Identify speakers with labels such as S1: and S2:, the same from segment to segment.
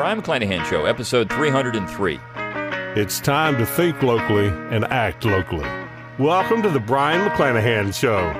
S1: Brion McClanahan Show, episode 303.
S2: It's time to think locally and act locally. Welcome to the Brion McClanahan Show.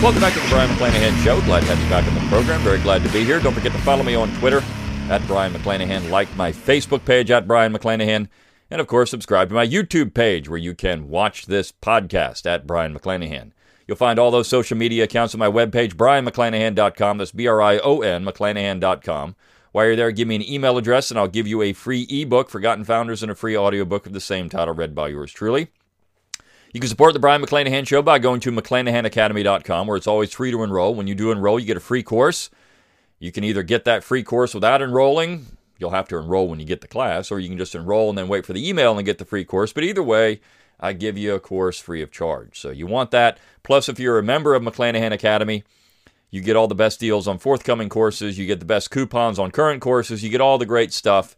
S1: Welcome back to the Brion McClanahan Show. Glad to have you back on the program. Very glad to be here. Don't forget to follow me on Twitter at Brion McClanahan. Like my Facebook page at Brion McClanahan. And of course, subscribe to my YouTube page where you can watch this podcast at Brion McClanahan. You'll find all those social media accounts on my webpage, brionmcclanahan.com. That's B R I O N, McClanahan.com. While you're there, give me an email address and I'll give you a free ebook, Forgotten Founders, and a free audiobook of the same title read by yours truly. You can support the Brion McClanahan Show by going to McClanahanacademy.com, where it's always free to enroll. When you do enroll, you get a free course. You can either get that free course without enrolling, you'll have to enroll when you get the class, or you can just enroll and then wait for the email and get the free course. But either way, I give you a course free of charge. So you want that. Plus, if you're a member of McClanahan Academy, you get all the best deals on forthcoming courses, you get the best coupons on current courses, you get all the great stuff.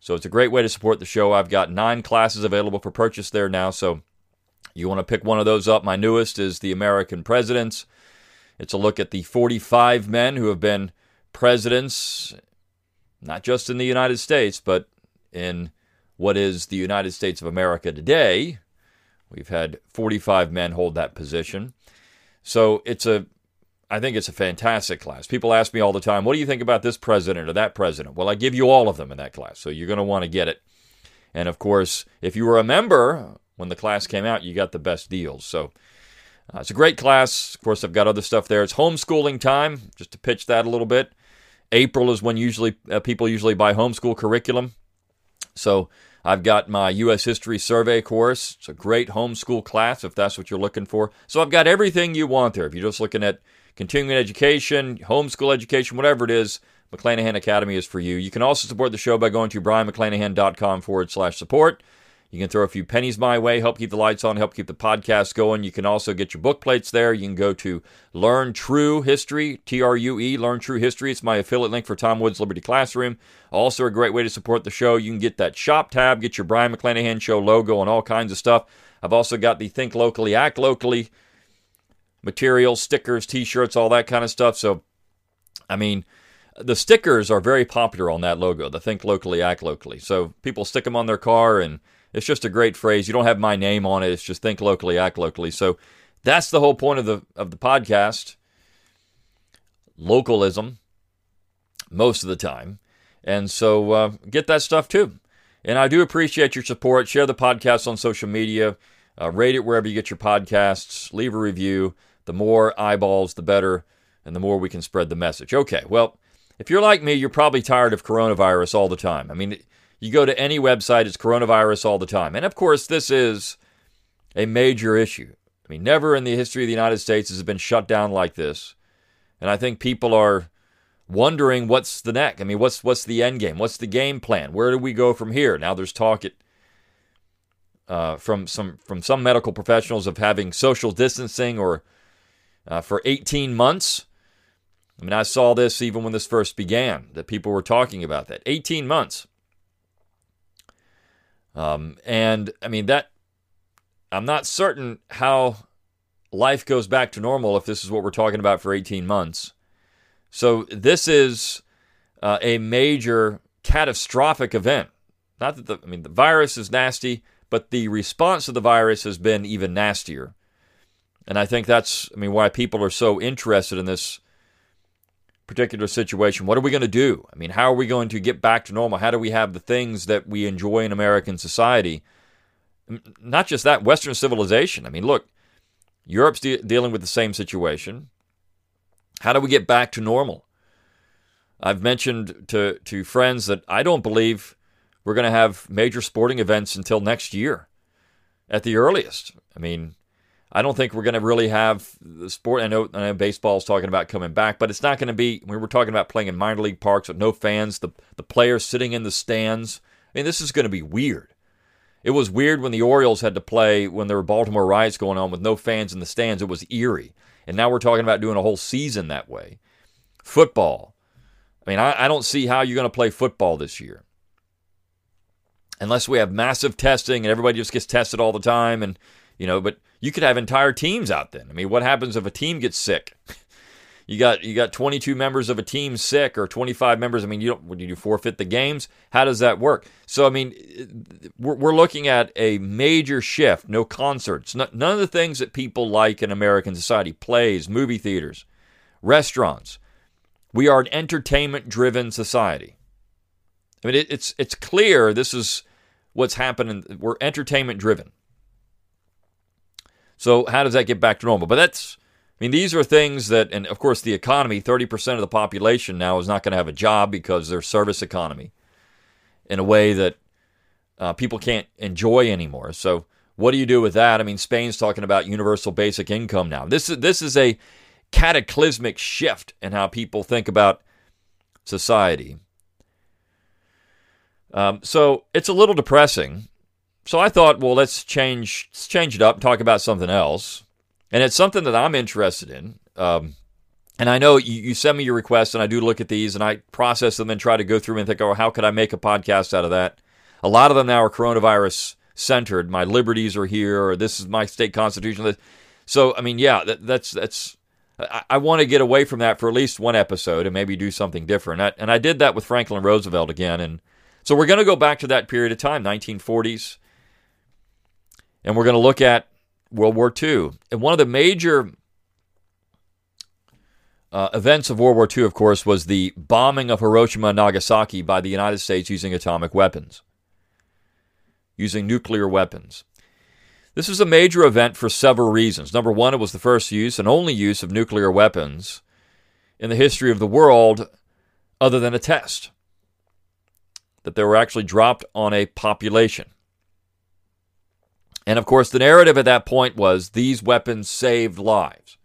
S1: So it's a great way to support the show. I've got nine classes available for purchase there now. So you want to pick one of those up. My newest is The American Presidents. It's a look at the 45 men who have been presidents, not just in the United States, but in what is the United States of America today. We've had 45 men hold that position. So it's a I think it's a fantastic class. People ask me all the time, what do you think about this president or that president? Well, I give you all of them in that class, so you're going to want to get it. And of course, if you were a member when the class came out, you got the best deals. So uh, it's a great class. Of course, I've got other stuff there. It's homeschooling time, just to pitch that a little bit. April is when usually uh, people usually buy homeschool curriculum. So I've got my U.S. History Survey course. It's a great homeschool class if that's what you're looking for. So I've got everything you want there. If you're just looking at continuing education, homeschool education, whatever it is, McClanahan Academy is for you. You can also support the show by going to brionmcclanahan.com forward slash support. You can throw a few pennies my way, help keep the lights on, help keep the podcast going. You can also get your book plates there. You can go to Learn True History, T R U E, Learn True History. It's my affiliate link for Tom Woods Liberty Classroom. Also, a great way to support the show. You can get that shop tab, get your Brion McClanahan Show logo, and all kinds of stuff. I've also got the Think Locally, Act Locally materials, stickers, t shirts, all that kind of stuff. So, I mean, the stickers are very popular on that logo, the Think Locally, Act Locally. So people stick them on their car, and it's just a great phrase. You don't have my name on it. It's just think locally, act locally. So that's the whole point of the of the podcast. Localism, most of the time, and so uh, get that stuff too. And I do appreciate your support. Share the podcast on social media. Uh, rate it wherever you get your podcasts. Leave a review. The more eyeballs, the better, and the more we can spread the message. Okay, well, if you're like me, you're probably tired of coronavirus all the time. I mean, you go to any website, it's coronavirus all the time. And of course, this is a major issue. I mean, never in the history of the United States has it been shut down like this. And I think people are wondering what's the next. I mean, what's what's the end game? What's the game plan? Where do we go from here? Now there's talk at, uh, from some from some medical professionals of having social distancing or uh, for 18 months. I mean, I saw this even when this first began that people were talking about that 18 months. Um, and I mean, that I'm not certain how life goes back to normal if this is what we're talking about for 18 months. So, this is uh, a major catastrophic event. Not that the, I mean, the virus is nasty, but the response to the virus has been even nastier. And I think that's, I mean, why people are so interested in this particular situation. What are we going to do? I mean, how are we going to get back to normal? How do we have the things that we enjoy in American society? Not just that, Western civilization. I mean, look, Europe's de- dealing with the same situation. How do we get back to normal? I've mentioned to, to friends that I don't believe we're going to have major sporting events until next year at the earliest. I mean, I don't think we're going to really have the sport. I know, I know baseball's talking about coming back, but it's not going to be. We were talking about playing in minor league parks with no fans, the the players sitting in the stands. I mean, this is going to be weird. It was weird when the Orioles had to play when there were Baltimore riots going on with no fans in the stands. It was eerie, and now we're talking about doing a whole season that way. Football. I mean, I, I don't see how you're going to play football this year. unless we have massive testing and everybody just gets tested all the time and you know but you could have entire teams out then. I mean what happens if a team gets sick? You got you got 22 members of a team sick or 25 members. I mean you don't would you forfeit the games how does that work? So i mean we're, we're looking at a major shift no concerts none of the things that people like in american society plays movie theaters restaurants. We are an entertainment driven society. I mean, it, it's it's clear this is what's happening. We're entertainment driven. So how does that get back to normal? But that's, I mean, these are things that, and of course, the economy. Thirty percent of the population now is not going to have a job because they're service economy, in a way that uh, people can't enjoy anymore. So what do you do with that? I mean, Spain's talking about universal basic income now. This is this is a cataclysmic shift in how people think about society. Um, so it's a little depressing. So I thought, well, let's change let's change it up talk about something else. And it's something that I'm interested in. Um, and I know you, you send me your requests, and I do look at these, and I process them and try to go through and think, oh, how could I make a podcast out of that? A lot of them now are coronavirus centered. My liberties are here, or this is my state constitution. So, I mean, yeah, that, that's that's. I, I want to get away from that for at least one episode and maybe do something different. I, and I did that with Franklin Roosevelt again, and so we're going to go back to that period of time, 1940s, and we're going to look at World War II. And one of the major uh, events of World War II, of course, was the bombing of Hiroshima and Nagasaki by the United States using atomic weapons, using nuclear weapons. This is a major event for several reasons. Number one, it was the first use and only use of nuclear weapons in the history of the world other than a test that they were actually dropped on a population. And of course, the narrative at that point was these weapons saved lives,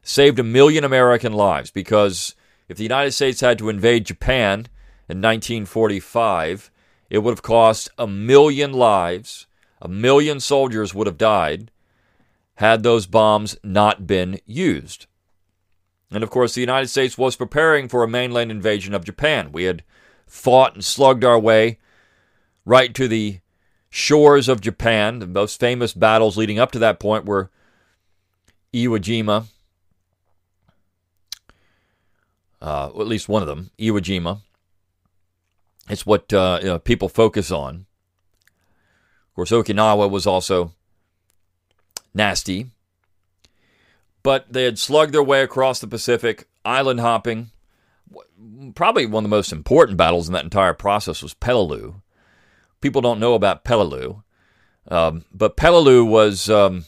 S1: saved a million American lives, because if the United States had to invade Japan in 1945, it would have cost a million lives, a million soldiers would have died had those bombs not been used. And of course, the United States was preparing for a mainland invasion of Japan. We had fought and slugged our way right to the shores of Japan. The most famous battles leading up to that point were Iwo Jima, uh, at least one of them, Iwo Jima. It's what uh, you know, people focus on. Of course, Okinawa was also nasty. But they had slugged their way across the Pacific, island hopping, probably one of the most important battles in that entire process was Peleliu. People don't know about Peleliu, um, but Peleliu was um,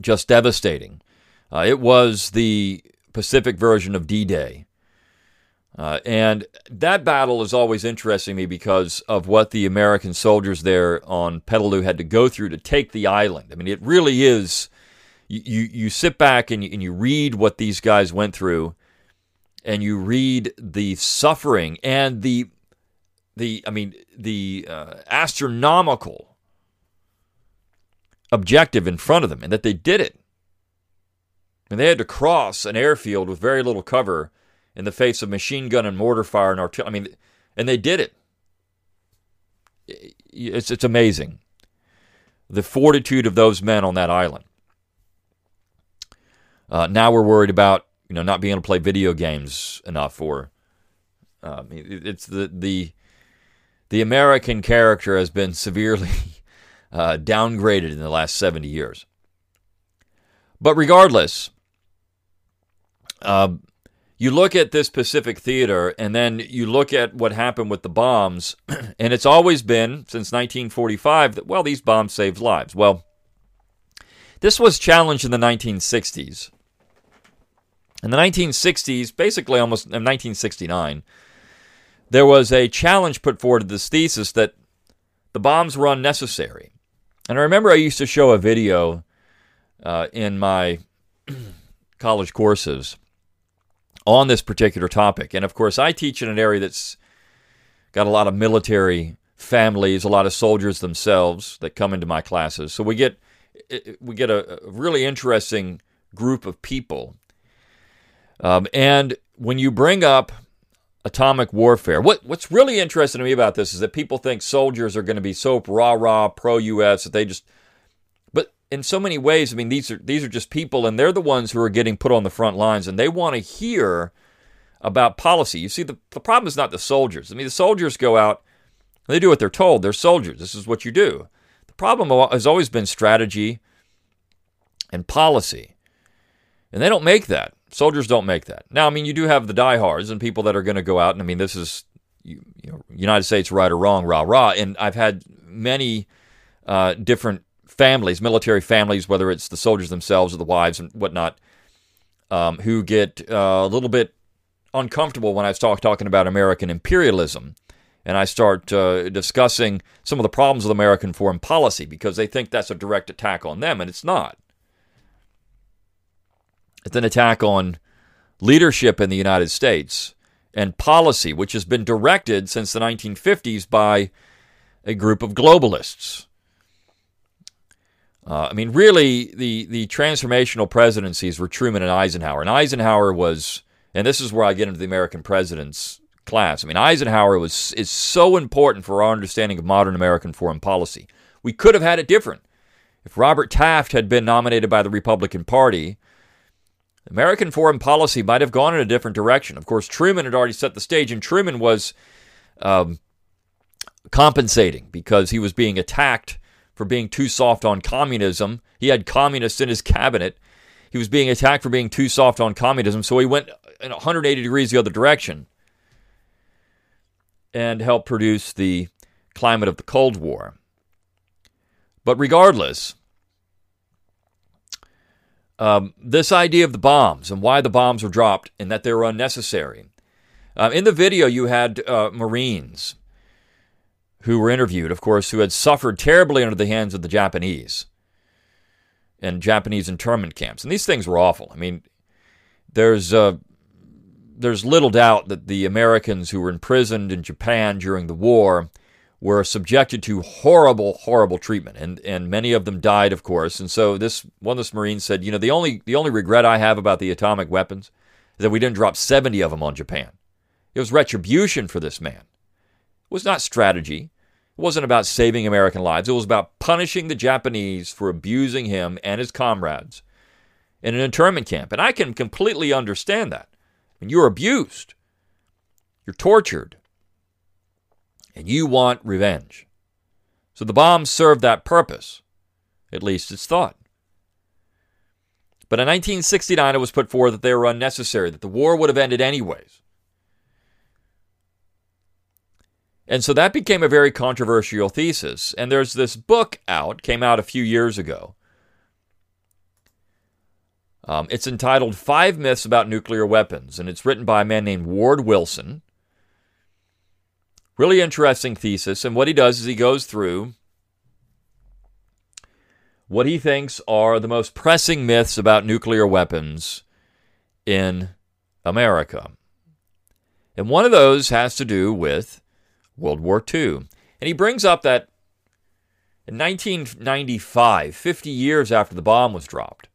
S1: just devastating. Uh, it was the Pacific version of D Day. Uh, and that battle is always interesting me because of what the American soldiers there on Peleliu had to go through to take the island. I mean, it really is. You, you, you sit back and you, and you read what these guys went through, and you read the suffering and the the I mean the uh, astronomical objective in front of them, and that they did it. And they had to cross an airfield with very little cover in the face of machine gun and mortar fire and artillery. I mean, and they did it. It's it's amazing the fortitude of those men on that island. Uh, now we're worried about you know, not being able to play video games enough, or um, it's the the the American character has been severely uh, downgraded in the last seventy years. But regardless, uh, you look at this Pacific Theater, and then you look at what happened with the bombs, and it's always been since 1945 that well, these bombs saved lives. Well, this was challenged in the 1960s in the 1960s, basically almost in 1969, there was a challenge put forward to this thesis that the bombs were unnecessary. And I remember I used to show a video uh, in my college courses on this particular topic. And of course, I teach in an area that's got a lot of military families, a lot of soldiers themselves that come into my classes. So we get we get a, really interesting group of people um, and when you bring up atomic warfare. What what's really interesting to me about this is that people think soldiers are going to be so rah rah pro U.S. that they just. But in so many ways, I mean, these are these are just people, and they're the ones who are getting put on the front lines, and they want to hear about policy. You see, the the problem is not the soldiers. I mean, the soldiers go out, they do what they're told. They're soldiers. This is what you do. The problem has always been strategy and policy, and they don't make that. Soldiers don't make that. Now, I mean, you do have the diehards and people that are going to go out, and I mean, this is you, you know, United States right or wrong, rah rah. And I've had many uh, different families, military families, whether it's the soldiers themselves or the wives and whatnot, um, who get uh, a little bit uncomfortable when I start talking about American imperialism. And I start uh, discussing some of the problems with American foreign policy because they think that's a direct attack on them, and it's not. It's an attack on leadership in the United States and policy, which has been directed since the 1950s by a group of globalists. Uh, I mean, really, the, the transformational presidencies were Truman and Eisenhower. And Eisenhower was, and this is where I get into the American presidents class. I mean, Eisenhower was is so important for our understanding of modern American foreign policy. We could have had it different. If Robert Taft had been nominated by the Republican Party, American foreign policy might have gone in a different direction. Of course, Truman had already set the stage, and Truman was um, compensating because he was being attacked for being too soft on communism. He had communists in his cabinet. He was being attacked for being too soft on communism, so he went 180 degrees the other direction and helped produce the climate of the Cold War. But regardless, um, this idea of the bombs and why the bombs were dropped and that they were unnecessary. Uh, in the video, you had uh, Marines who were interviewed, of course, who had suffered terribly under the hands of the Japanese and Japanese internment camps. And these things were awful. I mean, there's uh, there's little doubt that the Americans who were imprisoned in Japan during the war were subjected to horrible, horrible treatment, and and many of them died, of course. And so this one of this Marines said, you know, the only the only regret I have about the atomic weapons is that we didn't drop 70 of them on Japan. It was retribution for this man. It was not strategy. It wasn't about saving American lives. It was about punishing the Japanese for abusing him and his comrades in an internment camp. And I can completely understand that. When you're abused, you're tortured, and you want revenge. So the bombs served that purpose. At least it's thought. But in 1969, it was put forward that they were unnecessary, that the war would have ended anyways. And so that became a very controversial thesis. And there's this book out, came out a few years ago. Um, it's entitled Five Myths About Nuclear Weapons, and it's written by a man named Ward Wilson. Really interesting thesis. And what he does is he goes through what he thinks are the most pressing myths about nuclear weapons in America. And one of those has to do with World War II. And he brings up that in 1995, 50 years after the bomb was dropped,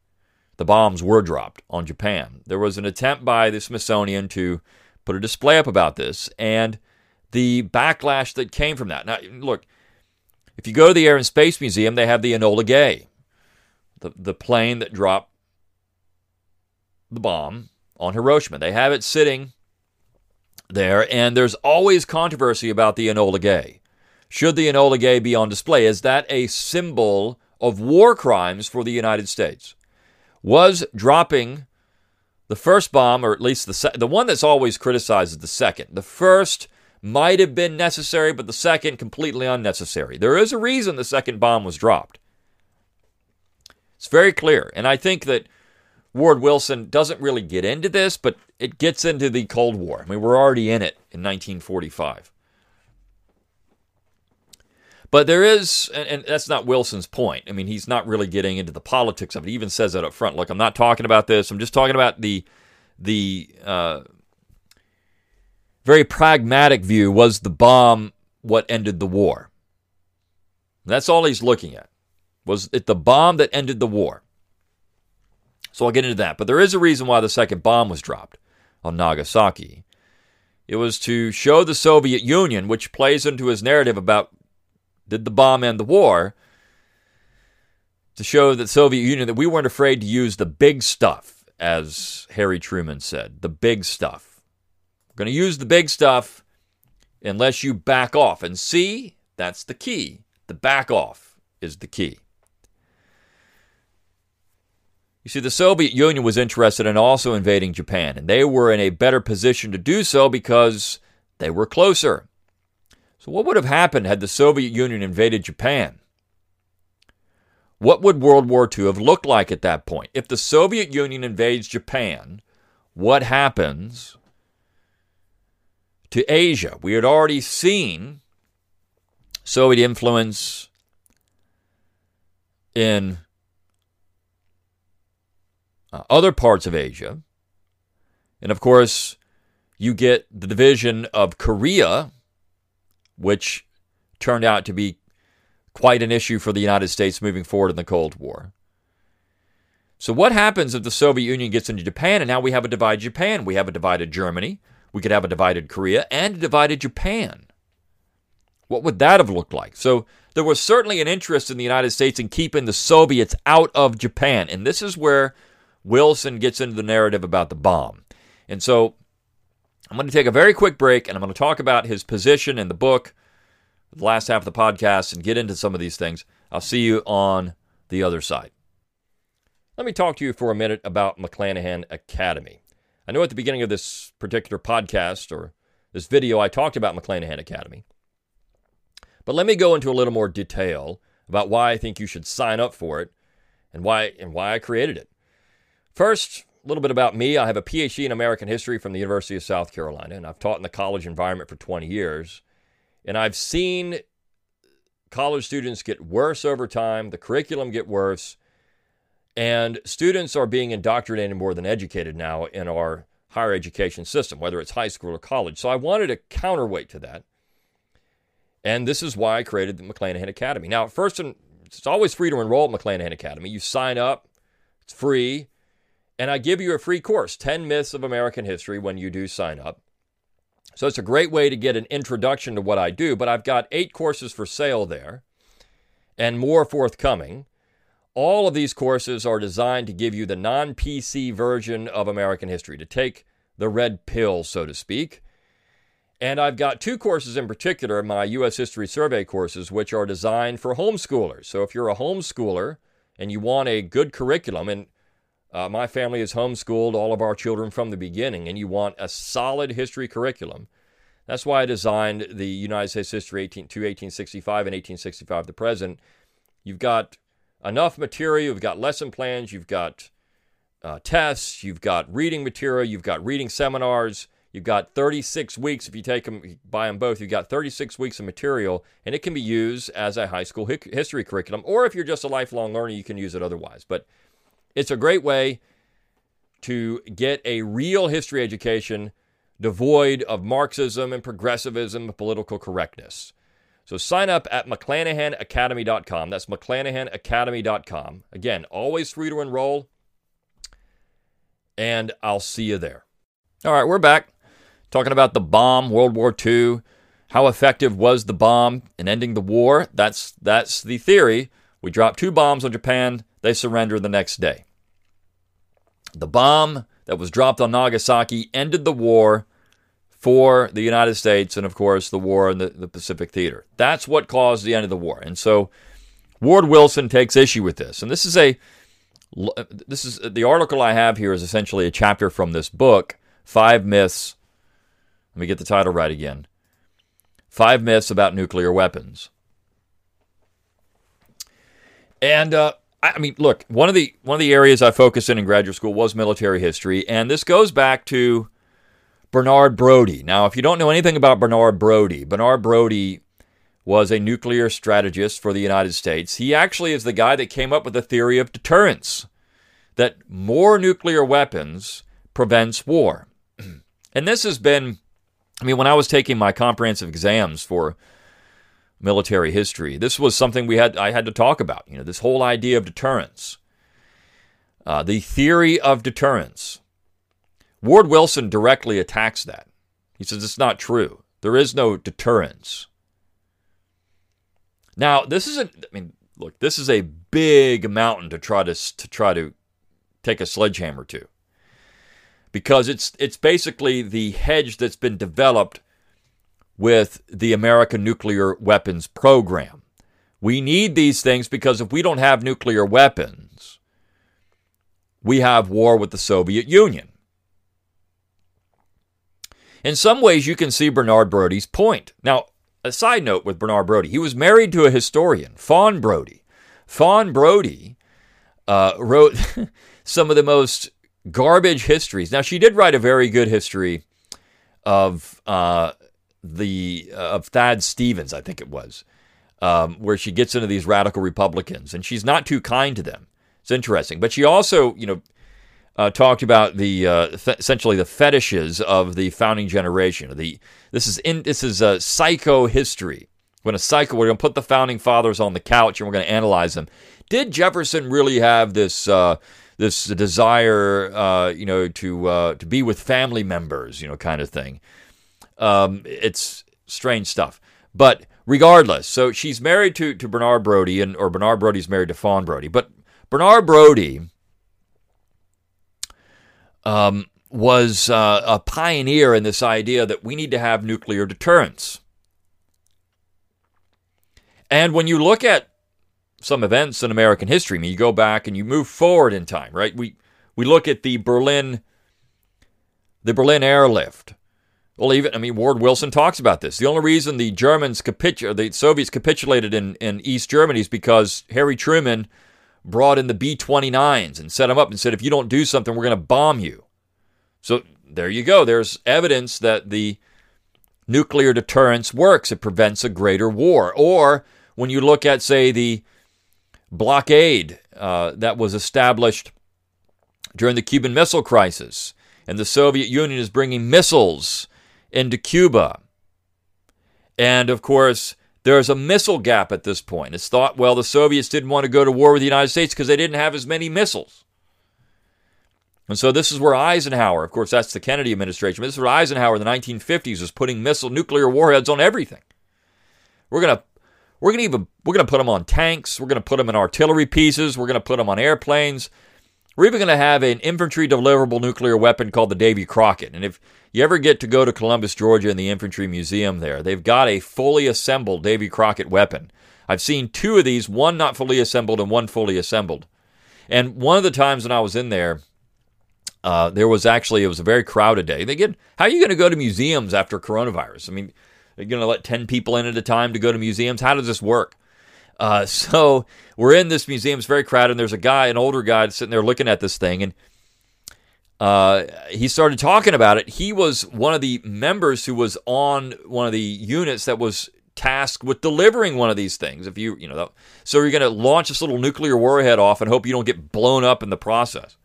S1: the bombs were dropped on Japan, there was an attempt by the Smithsonian to put a display up about this. And the backlash that came from that. Now, look, if you go to the Air and Space Museum, they have the Enola Gay, the, the plane that dropped the bomb on Hiroshima. They have it sitting there, and there's always controversy about the Enola Gay. Should the Enola Gay be on display? Is that a symbol of war crimes for the United States? Was dropping the first bomb, or at least the se- the one that's always criticized is the second. The first might have been necessary, but the second completely unnecessary. There is a reason the second bomb was dropped. It's very clear. And I think that Ward Wilson doesn't really get into this, but it gets into the Cold War. I mean, we're already in it in 1945. But there is, and, that's not Wilson's point. I mean, he's not really getting into the politics of it. He even says that up front. Look, I'm not talking about this. I'm just talking about the the uh, very pragmatic view was the bomb what ended the war. That's all he's looking at. Was it the bomb that ended the war? So I'll get into that. But there is a reason why the second bomb was dropped on Nagasaki. It was to show the Soviet Union, which plays into his narrative about did the bomb end the war, to show the Soviet Union that we weren't afraid to use the big stuff, as Harry Truman said, the big stuff. We're going to use the big stuff unless you back off. And see, that's the key. The back off is the key. You see, the Soviet Union was interested in also invading Japan, and they were in a better position to do so because they were closer. So, what would have happened had the Soviet Union invaded Japan? What would World War II have looked like at that point? If the Soviet Union invades Japan, what happens to Asia? We had already seen Soviet influence in uh, other parts of Asia. And of course, you get the division of Korea, which turned out to be quite an issue for the United States moving forward in the Cold War. So, what happens if the Soviet Union gets into Japan and now we have a divided Japan? We have a divided Germany, we could have a divided Korea, and a divided Japan. What would that have looked like? So, there was certainly an interest in the United States in keeping the Soviets out of Japan. And this is where Wilson gets into the narrative about the bomb. And so I'm going to take a very quick break and I'm going to talk about his position in the book, the last half of the podcast, and get into some of these things. I'll see you on the other side. Let me talk to you for a minute about McClanahan Academy. I know at the beginning of this particular podcast or this video, I talked about McClanahan Academy. But let me go into a little more detail about why I think you should sign up for it and why and why I created it. First, a little bit about me. I have a PhD in American history from the University of South Carolina, and I've taught in the college environment for 20 years. And I've seen college students get worse over time, the curriculum get worse, and students are being indoctrinated more than educated now in our higher education system, whether it's high school or college. So I wanted a counterweight to that. And this is why I created the McClanahan Academy. Now, first, it's always free to enroll at McClanahan Academy. You sign up, it's free. And I give you a free course 10 Myths of American History when you do sign up. So it's a great way to get an introduction to what I do, but I've got eight courses for sale there and more forthcoming. All of these courses are designed to give you the non PC version of American history, to take the red pill, so to speak. And I've got two courses in particular, my U.S. History Survey courses, which are designed for homeschoolers. So if you're a homeschooler and you want a good curriculum, and uh, my family has homeschooled all of our children from the beginning, and you want a solid history curriculum. That's why I designed the United States history 18, to 1865 and 1865 to present. You've got enough material, you've got lesson plans, you've got uh, tests, you've got reading material, you've got reading seminars, you've got 36 weeks. If you take them, buy them both, you've got 36 weeks of material, and it can be used as a high school history curriculum. Or if you're just a lifelong learner, you can use it otherwise. But it's a great way to get a real history education devoid of Marxism and progressivism and political correctness. So sign up at McClanahanacademy.com. That's McClanahanacademy.com. Again, always free to enroll. And I'll see you there. All right, we're back talking about the bomb, World War II. How effective was the bomb in ending the war? That's that's the theory. We dropped two bombs on Japan. They surrender the next day. The bomb that was dropped on Nagasaki ended the war for the United States and, of course, the war in the, the Pacific Theater. That's what caused the end of the war. And so Ward Wilson takes issue with this. And this is a this is the article I have here is essentially a chapter from this book, Five Myths. Let me get the title right again. Five Myths About Nuclear Weapons. And uh, I mean, look, one of the one of the areas I focused in in graduate school was military history, and this goes back to Bernard Brodie. Now, if you don't know anything about Bernard Brodie, Bernard Brodie was a nuclear strategist for the United States. He actually is the guy that came up with the theory of deterrence, that more nuclear weapons prevents war. And this has been, I mean, when I was taking my comprehensive exams for military history. This was something we had I had to talk about. You know, this whole idea of deterrence, uh, the theory of deterrence. Ward Wilson directly attacks that. He says it's not true. There is no deterrence. Now, this isn't. I mean, look, this is a big mountain to try to to try to take a sledgehammer to, because it's it's basically the hedge that's been developed with the American nuclear weapons program. We need these things because if we don't have nuclear weapons, we have war with the Soviet Union. In some ways, you can see Bernard Brodie's point. Now, a side note with Bernard Brodie, he was married to a historian, Fawn Brodie. Fawn Brodie uh, wrote some of the most garbage histories. Now, she did write a very good history of uh, the uh, of Thad Stevens, I think it was, um, where she gets into these radical Republicans, and she's not too kind to them. It's interesting, but she also, you know, uh, talked about the uh, essentially the fetishes of the founding generation. The this is in this is a psycho history. When a psycho, we're going to put the founding fathers on the couch and we're going to analyze them. Did Jefferson really have this uh, this desire, uh, you know, to uh, to be with family members, you know, kind of thing? Um, it's strange stuff, but regardless, so she's married to to Bernard Brodie, and or Bernard Brodie's married to Fawn Brodie, but Bernard Brodie um, was uh, a pioneer in this idea that we need to have nuclear deterrence. And when you look at some events in American history, I mean, you go back and you move forward in time, right? We we look at the Berlin the Berlin airlift. Well, even I mean, Ward Wilson talks about this. The only reason the Germans capitul- the Soviets capitulated in, in East Germany is because Harry Truman brought in the B 29s and set them up and said, if you don't do something, we're going to bomb you. So there you go. There's evidence that the nuclear deterrence works, it prevents a greater war. Or when you look at, say, the blockade uh, that was established during the Cuban Missile Crisis, and the Soviet Union is bringing missiles into Cuba. And of course, there's a missile gap at this point. It's thought, well, the Soviets didn't want to go to war with the United States because they didn't have as many missiles. And so this is where Eisenhower, of course, that's the Kennedy administration, but this is where Eisenhower in the 1950s was putting missile nuclear warheads on everything. We're gonna we're gonna even we're gonna put them on tanks. We're gonna put them in artillery pieces. We're gonna put them on airplanes. We're even gonna have an infantry deliverable nuclear weapon called the Davy Crockett. And if you ever get to go to Columbus, Georgia, in the Infantry Museum there, they've got a fully assembled Davy Crockett weapon. I've seen two of these, one not fully assembled and one fully assembled. And one of the times when I was in there, uh, there was actually it was a very crowded day. They get how are you going to go to museums after coronavirus? I mean, you're going to let ten people in at a time to go to museums. How does this work? Uh, so we're in this museum. It's very crowded. And there's a guy, an older guy, sitting there looking at this thing, and uh, he started talking about it. He was one of the members who was on one of the units that was tasked with delivering one of these things. If you, you know, so you're going to launch this little nuclear warhead off and hope you don't get blown up in the process.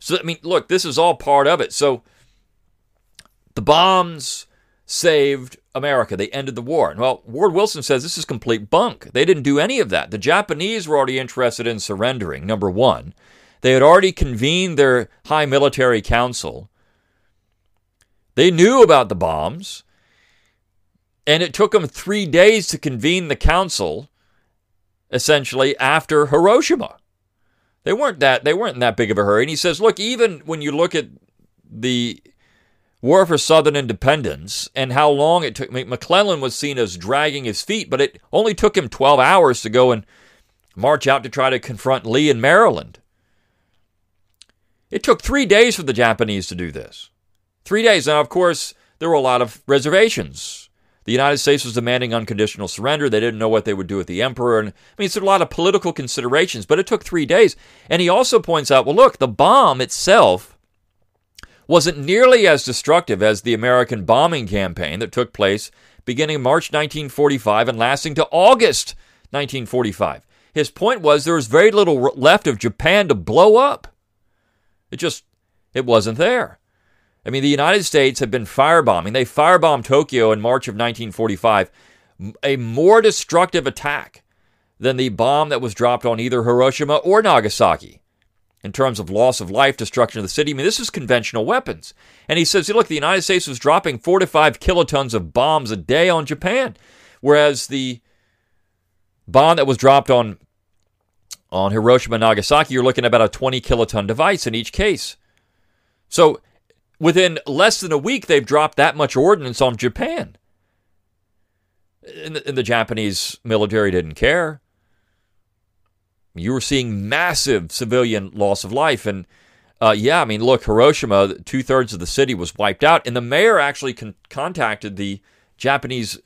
S1: So I mean, look, this is all part of it. So the bombs saved America. They ended the war. Well, Ward Wilson says this is complete bunk. They didn't do any of that. The Japanese were already interested in surrendering. Number one. They had already convened their high military council. They knew about the bombs, and it took them three days to convene the council, essentially after Hiroshima. They weren't that they weren't in that big of a hurry. And he says, look, even when you look at the War for Southern Independence and how long it took, McClellan was seen as dragging his feet, but it only took him 12 hours to go and march out to try to confront Lee in Maryland. It took three days for the Japanese to do this. Three days. Now, of course, there were a lot of reservations. The United States was demanding unconditional surrender. They didn't know what they would do with the emperor. And I mean, it's a lot of political considerations, but it took three days. And he also points out well, look, the bomb itself wasn't nearly as destructive as the American bombing campaign that took place beginning March 1945 and lasting to August 1945. His point was there was very little left of Japan to blow up. It just it wasn't there. I mean, the United States had been firebombing. They firebombed Tokyo in March of 1945, a more destructive attack than the bomb that was dropped on either Hiroshima or Nagasaki. In terms of loss of life, destruction of the city. I mean, this is conventional weapons. And he says, look, the United States was dropping four to five kilotons of bombs a day on Japan, whereas the bomb that was dropped on on Hiroshima and Nagasaki, you're looking at about a 20 kiloton device in each case. So within less than a week, they've dropped that much ordnance on Japan. And the, and the Japanese military didn't care you were seeing massive civilian loss of life. And uh, yeah, I mean, look, Hiroshima, two thirds of the city was wiped out. And the mayor actually con- contacted the Japanese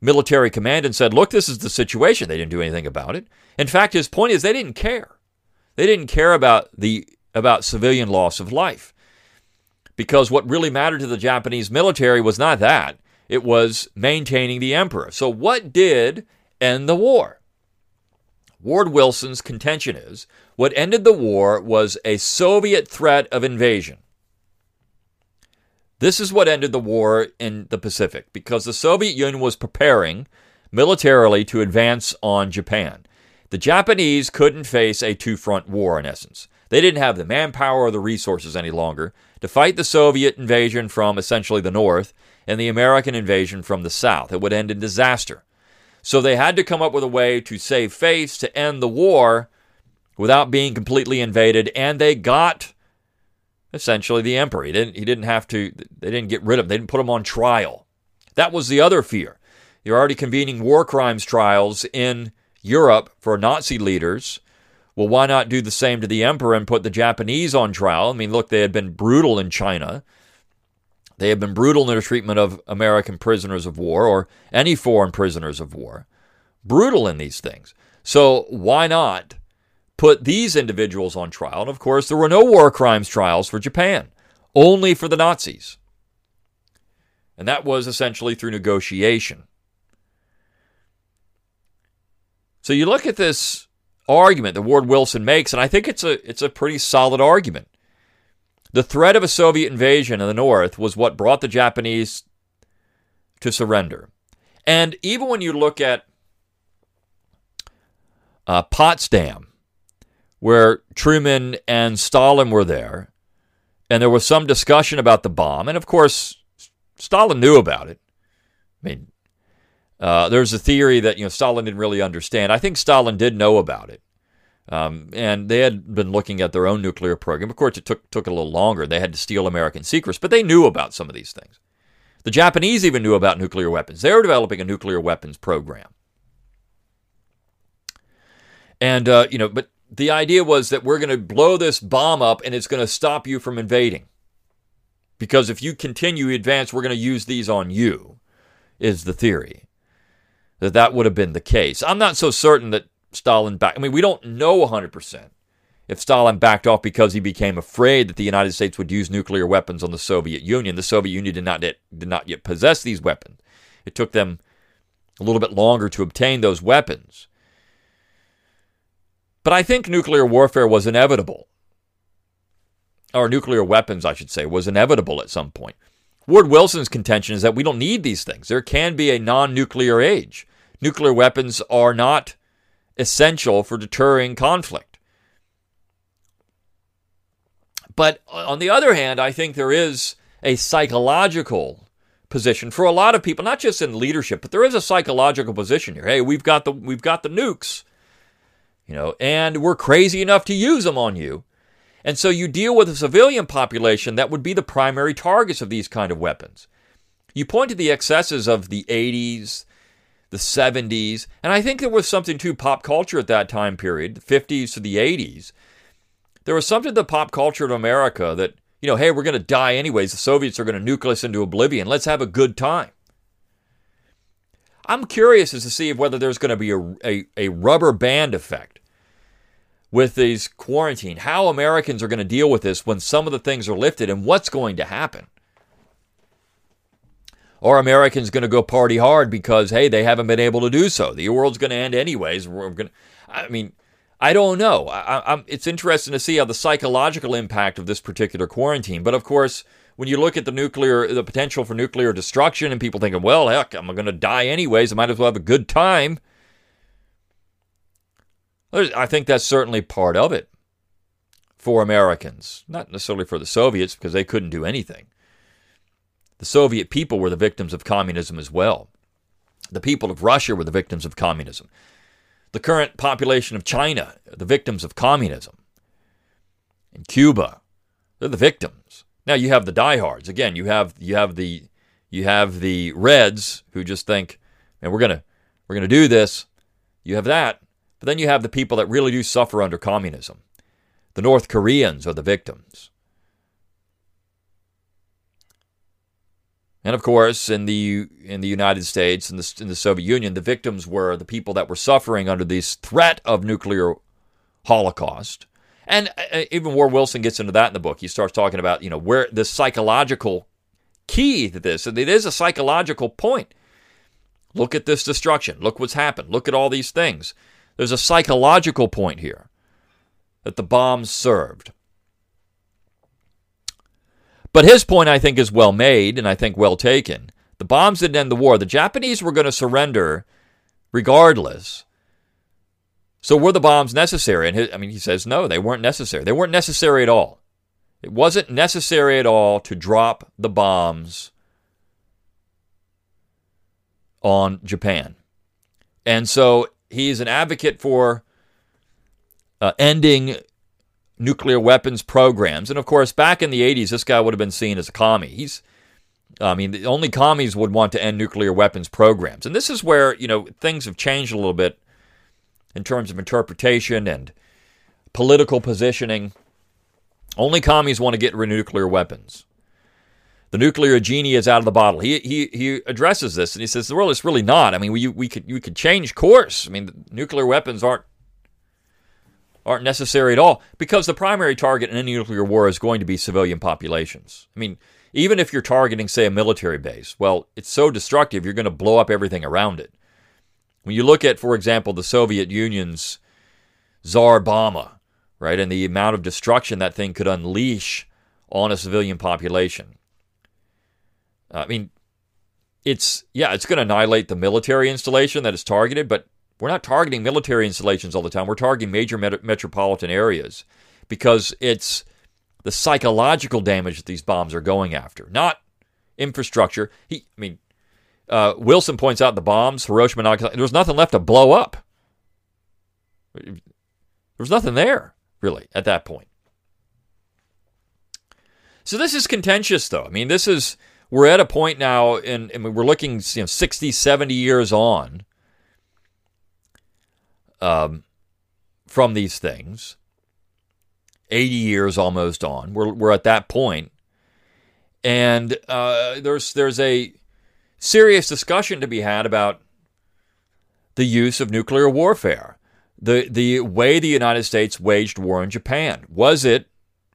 S1: military command and said, look, this is the situation. They didn't do anything about it. In fact, his point is they didn't care. They didn't care about the about civilian loss of life. Because what really mattered to the Japanese military was not that. It was maintaining the emperor. So what did end the war? Ward Wilson's contention is what ended the war was a Soviet threat of invasion. This is what ended the war in the Pacific because the Soviet Union was preparing militarily to advance on Japan. The Japanese couldn't face a two front war, in essence. They didn't have the manpower or the resources any longer to fight the Soviet invasion from essentially the north and the American invasion from the south. It would end in disaster. So they had to come up with a way to save face, to end the war without being completely invaded, and they got essentially the emperor. He didn't, he didn't have to, they didn't get rid of him, they didn't put him on trial. That was the other fear. You're already convening war crimes trials in Europe for Nazi leaders. Well, why not do the same to the emperor and put the Japanese on trial? I mean, look, they had been brutal in China. They have been brutal in their treatment of American prisoners of war or any foreign prisoners of war. Brutal in these things. So why not put these individuals on trial? And of course, there were no war crimes trials for Japan, only for the Nazis. And that was essentially through negotiation. So you look at this argument that Ward Wilson makes, and I think it's a it's a pretty solid argument. The threat of a Soviet invasion in the North was what brought the Japanese to surrender. And even when you look at uh, Potsdam, where Truman and Stalin were there, and there was some discussion about the bomb, and of course, Stalin knew about it. I mean, uh, there's a theory that you know Stalin didn't really understand. I think Stalin did know about it, um, and they had been looking at their own nuclear program. Of course, it took, took a little longer. They had to steal American secrets, but they knew about some of these things. The Japanese even knew about nuclear weapons. They were developing a nuclear weapons program. And, uh, you know, but the idea was that we're going to blow this bomb up and it's going to stop you from invading. Because if you continue advance, we're going to use these on you, is the theory. That that would have been the case. I'm not so certain that Stalin back. I mean, we don't know 100% if Stalin backed off because he became afraid that the United States would use nuclear weapons on the Soviet Union. The Soviet Union did not yet, did not yet possess these weapons. It took them a little bit longer to obtain those weapons. But I think nuclear warfare was inevitable. Or nuclear weapons, I should say, was inevitable at some point. Ward Wilson's contention is that we don't need these things. There can be a non nuclear age. Nuclear weapons are not essential for deterring conflict. But on the other hand, I think there is a psychological position for a lot of people, not just in leadership, but there is a psychological position here. Hey, we've got the we've got the nukes, you know, and we're crazy enough to use them on you. And so you deal with a civilian population that would be the primary targets of these kind of weapons. You point to the excesses of the 80s, the 70s, and I think there was something to pop culture at that time period, the 50s to the 80s. There was something to the pop culture in America that, you know, hey, we're going to die anyways. The Soviets are going to nuke us into oblivion. Let's have a good time. I'm curious as to see whether there's going to be a, a, a rubber band effect with these quarantine, how Americans are going to deal with this when some of the things are lifted and what's going to happen. Are Americans going to go party hard because hey they haven't been able to do so? The world's going to end anyways. We're going. I mean, I don't know. I, it's interesting to see how the psychological impact of this particular quarantine. But of course, when you look at the nuclear, the potential for nuclear destruction, and people thinking, well, heck, I'm going to die anyways. I might as well have a good time. I think that's certainly part of it. for Americans, not necessarily for the Soviets because they couldn't do anything. The Soviet people were the victims of communism as well. The people of Russia were the victims of communism. The current population of China, the victims of communism. In Cuba, they're the victims. Now you have the diehards. Again, you have you have the you have the Reds who just think, and we're gonna we're gonna do this. You have that, but then you have the people that really do suffer under communism. The North Koreans are the victims. And of course, in the in the United States and the, in the Soviet Union, the victims were the people that were suffering under this threat of nuclear holocaust. And uh, even Ward Wilson gets into that in the book. He starts talking about you know where the psychological key to this, and it is a psychological point. Look at this destruction. Look what's happened. Look at all these things. There's a psychological point here that the bombs served. But his point, I think, is well made and I think well taken. The bombs didn't end the war. The Japanese were going to surrender regardless. So were the bombs necessary? And his, I mean, he says no, they weren't necessary. They weren't necessary at all. It wasn't necessary at all to drop the bombs on Japan. And so he's an advocate for uh, ending nuclear weapons programs. And of course, back in the 80s, this guy would have been seen as a commie. He's, I mean, the only commies would want to end nuclear weapons programs. And this is where, you know, things have changed a little bit in terms of interpretation and political positioning. Only commies want to get rid of nuclear weapons. The nuclear genie is out of the bottle. He, he, he addresses this and he says, well, it's really not. I mean, we, we, could, we could change course. I mean, nuclear weapons aren't aren't necessary at all because the primary target in any nuclear war is going to be civilian populations. I mean, even if you're targeting, say, a military base, well, it's so destructive, you're going to blow up everything around it. When you look at, for example, the Soviet Union's Tsar Bomba, right, and the amount of destruction that thing could unleash on a civilian population. I mean, it's, yeah, it's going to annihilate the military installation that is targeted, but we're not targeting military installations all the time. We're targeting major met- metropolitan areas because it's the psychological damage that these bombs are going after, not infrastructure. He, I mean, uh, Wilson points out the bombs, Hiroshima, Nagasaki. There was nothing left to blow up. There was nothing there really at that point. So this is contentious, though. I mean, this is we're at a point now, and, and we're looking, you know, 60, 70 years on um, from these things. 80 years almost on. We're, we're at that point. And uh, there's, there's a serious discussion to be had about the use of nuclear warfare. The, the way the United States waged war in Japan. Was it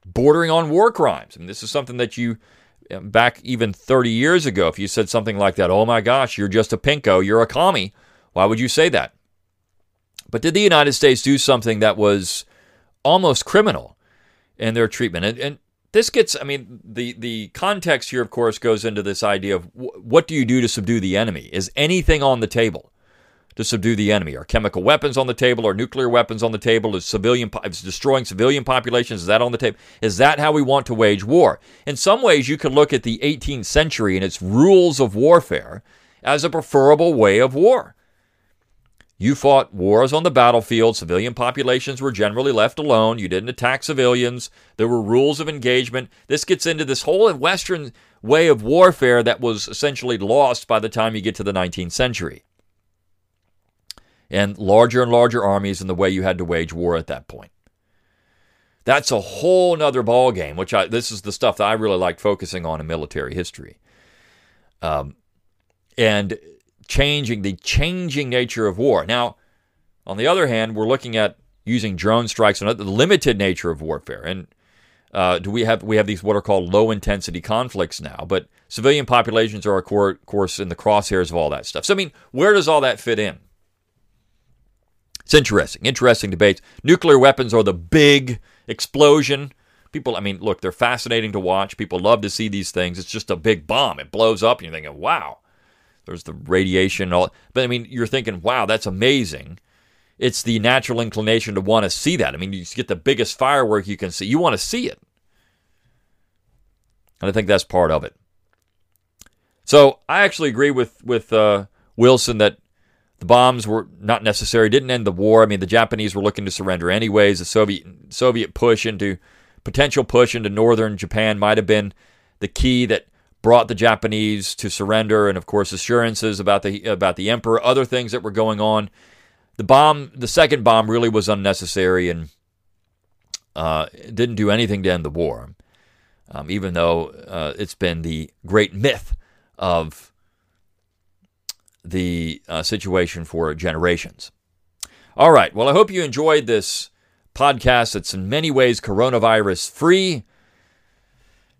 S1: bordering on war crimes? Mean, this is something that you, back even 30 years ago, if you said something like that, oh my gosh, you're just a pinko, you're a commie, why would you say that? But did the United States do something that was almost criminal in their treatment? And, and this gets, I mean, the, the context here, of course, goes into this idea of what do you do to subdue the enemy? Is anything on the table to subdue the enemy? Are chemical weapons on the table? Are nuclear weapons on the table? Is civilian is destroying civilian populations? Is that on the table? Is that how we want to wage war? In some ways, you could look at the 18th century and its rules of warfare as a preferable way of war. You fought wars on the battlefield. Civilian populations were generally left alone. You didn't attack civilians. There were rules of engagement. This gets into this whole Western way of warfare that was essentially lost by the time you get to the 19th century. And larger and larger armies and the way you had to wage war at that point. That's a whole nother ballgame, which I, this is the stuff that I really like focusing on in military history. Um, and changing the changing nature of war. Now, on the other hand, we're looking at using drone strikes and the limited nature of warfare. And uh, do we have we have these what are called low intensity conflicts now? But civilian populations are, of course, in the crosshairs of all that stuff. So, I mean, where does all that fit in? It's interesting, interesting debates. Nuclear weapons are the big explosion. People, I mean, look, they're fascinating to watch. People love to see these things. It's just a big bomb. It blows up, and you're thinking, wow. There's the radiation, all. But I mean, you're thinking, wow, that's amazing. it's the natural inclination to want to see that. I mean, you get the biggest firework you can see. You want to see it. And I think that's part of it. So I actually agree with with uh, Wilson that the bombs were not necessary, didn't end the war. I mean, the Japanese were looking to surrender anyways. The Soviet Soviet push into potential push into northern Japan might have been the key that brought the Japanese to surrender, and of course assurances about the about the emperor, other things that were going on. The bomb, the second bomb, really was unnecessary and uh, didn't do anything to end the war. Um, even though uh, it's been the great myth of the uh, situation for generations. All right. Well, I hope you enjoyed this podcast. It's in many ways coronavirus free.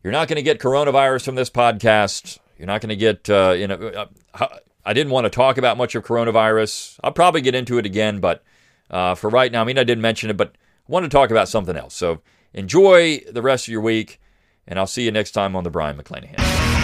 S1: You're not going to get coronavirus from this podcast. You're not going to get, uh, you know, uh, I didn't want to talk about much of coronavirus. I'll probably get into it again, but uh, for right now, I mean, I didn't mention it, but I want to talk about something else. So enjoy the rest of your week, and I'll see you next time on the Brion McClanahan.